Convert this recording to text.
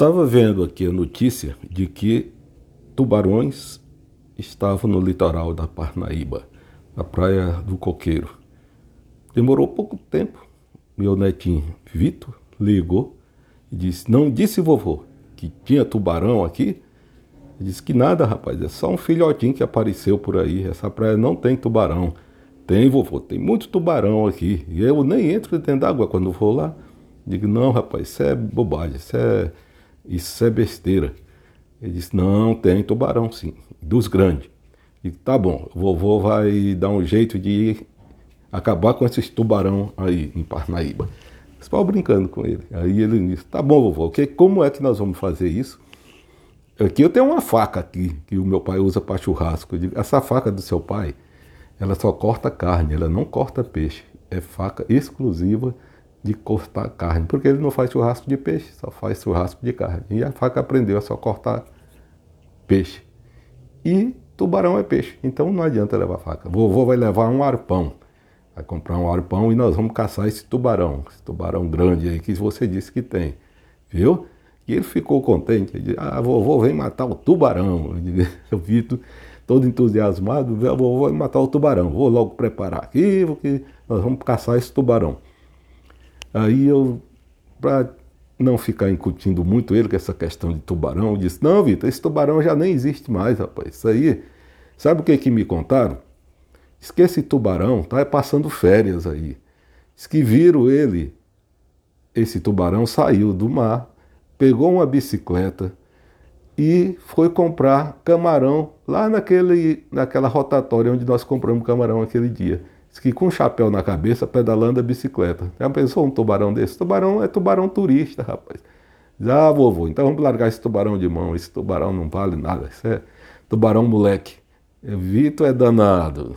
estava vendo aqui a notícia de que tubarões estavam no litoral da Parnaíba, na praia do Coqueiro. Demorou pouco tempo. Meu netinho Vitor ligou e disse: Não disse vovô que tinha tubarão aqui? Ele disse que nada, rapaz, é só um filhotinho que apareceu por aí. Essa praia não tem tubarão. Tem, vovô, tem muito tubarão aqui. E eu nem entro dentro d'água quando vou lá. Digo, não, rapaz, isso é bobagem, isso é, isso é besteira. Ele disse, não, tem tubarão sim, dos grandes. E tá bom, vovô vai dar um jeito de acabar com esses tubarão aí em Parnaíba. Estava brincando com ele. Aí ele disse, tá bom, vovô, okay, como é que nós vamos fazer isso? Aqui eu tenho uma faca aqui, que o meu pai usa para churrasco. Digo, essa faca do seu pai, ela só corta carne, ela não corta peixe. É faca exclusiva de cortar carne, porque ele não faz churrasco de peixe, só faz churrasco de carne. E a faca aprendeu a só cortar peixe. E tubarão é peixe, então não adianta levar faca. Vovô vai levar um arpão, vai comprar um arpão e nós vamos caçar esse tubarão, esse tubarão grande aí que você disse que tem, viu? E ele ficou contente, ele disse, ah, vovô vem matar o tubarão. Eu vi todo entusiasmado, vovô vai matar o tubarão, vou logo preparar aqui, porque nós vamos caçar esse tubarão. Aí eu, para não ficar incutindo muito ele com essa questão de tubarão, disse, não, Vitor, esse tubarão já nem existe mais, rapaz. Isso aí, sabe o que que me contaram? Diz que esse tubarão tá passando férias aí. Diz que viram ele, esse tubarão saiu do mar, pegou uma bicicleta e foi comprar camarão lá naquele, naquela rotatória onde nós compramos camarão aquele dia que com um chapéu na cabeça pedalando a bicicleta. Já pensou um tubarão desse? Tubarão é tubarão turista, rapaz. ah, vovô, então vamos largar esse tubarão de mão. Esse tubarão não vale nada. Isso é tubarão moleque. Vitor é danado.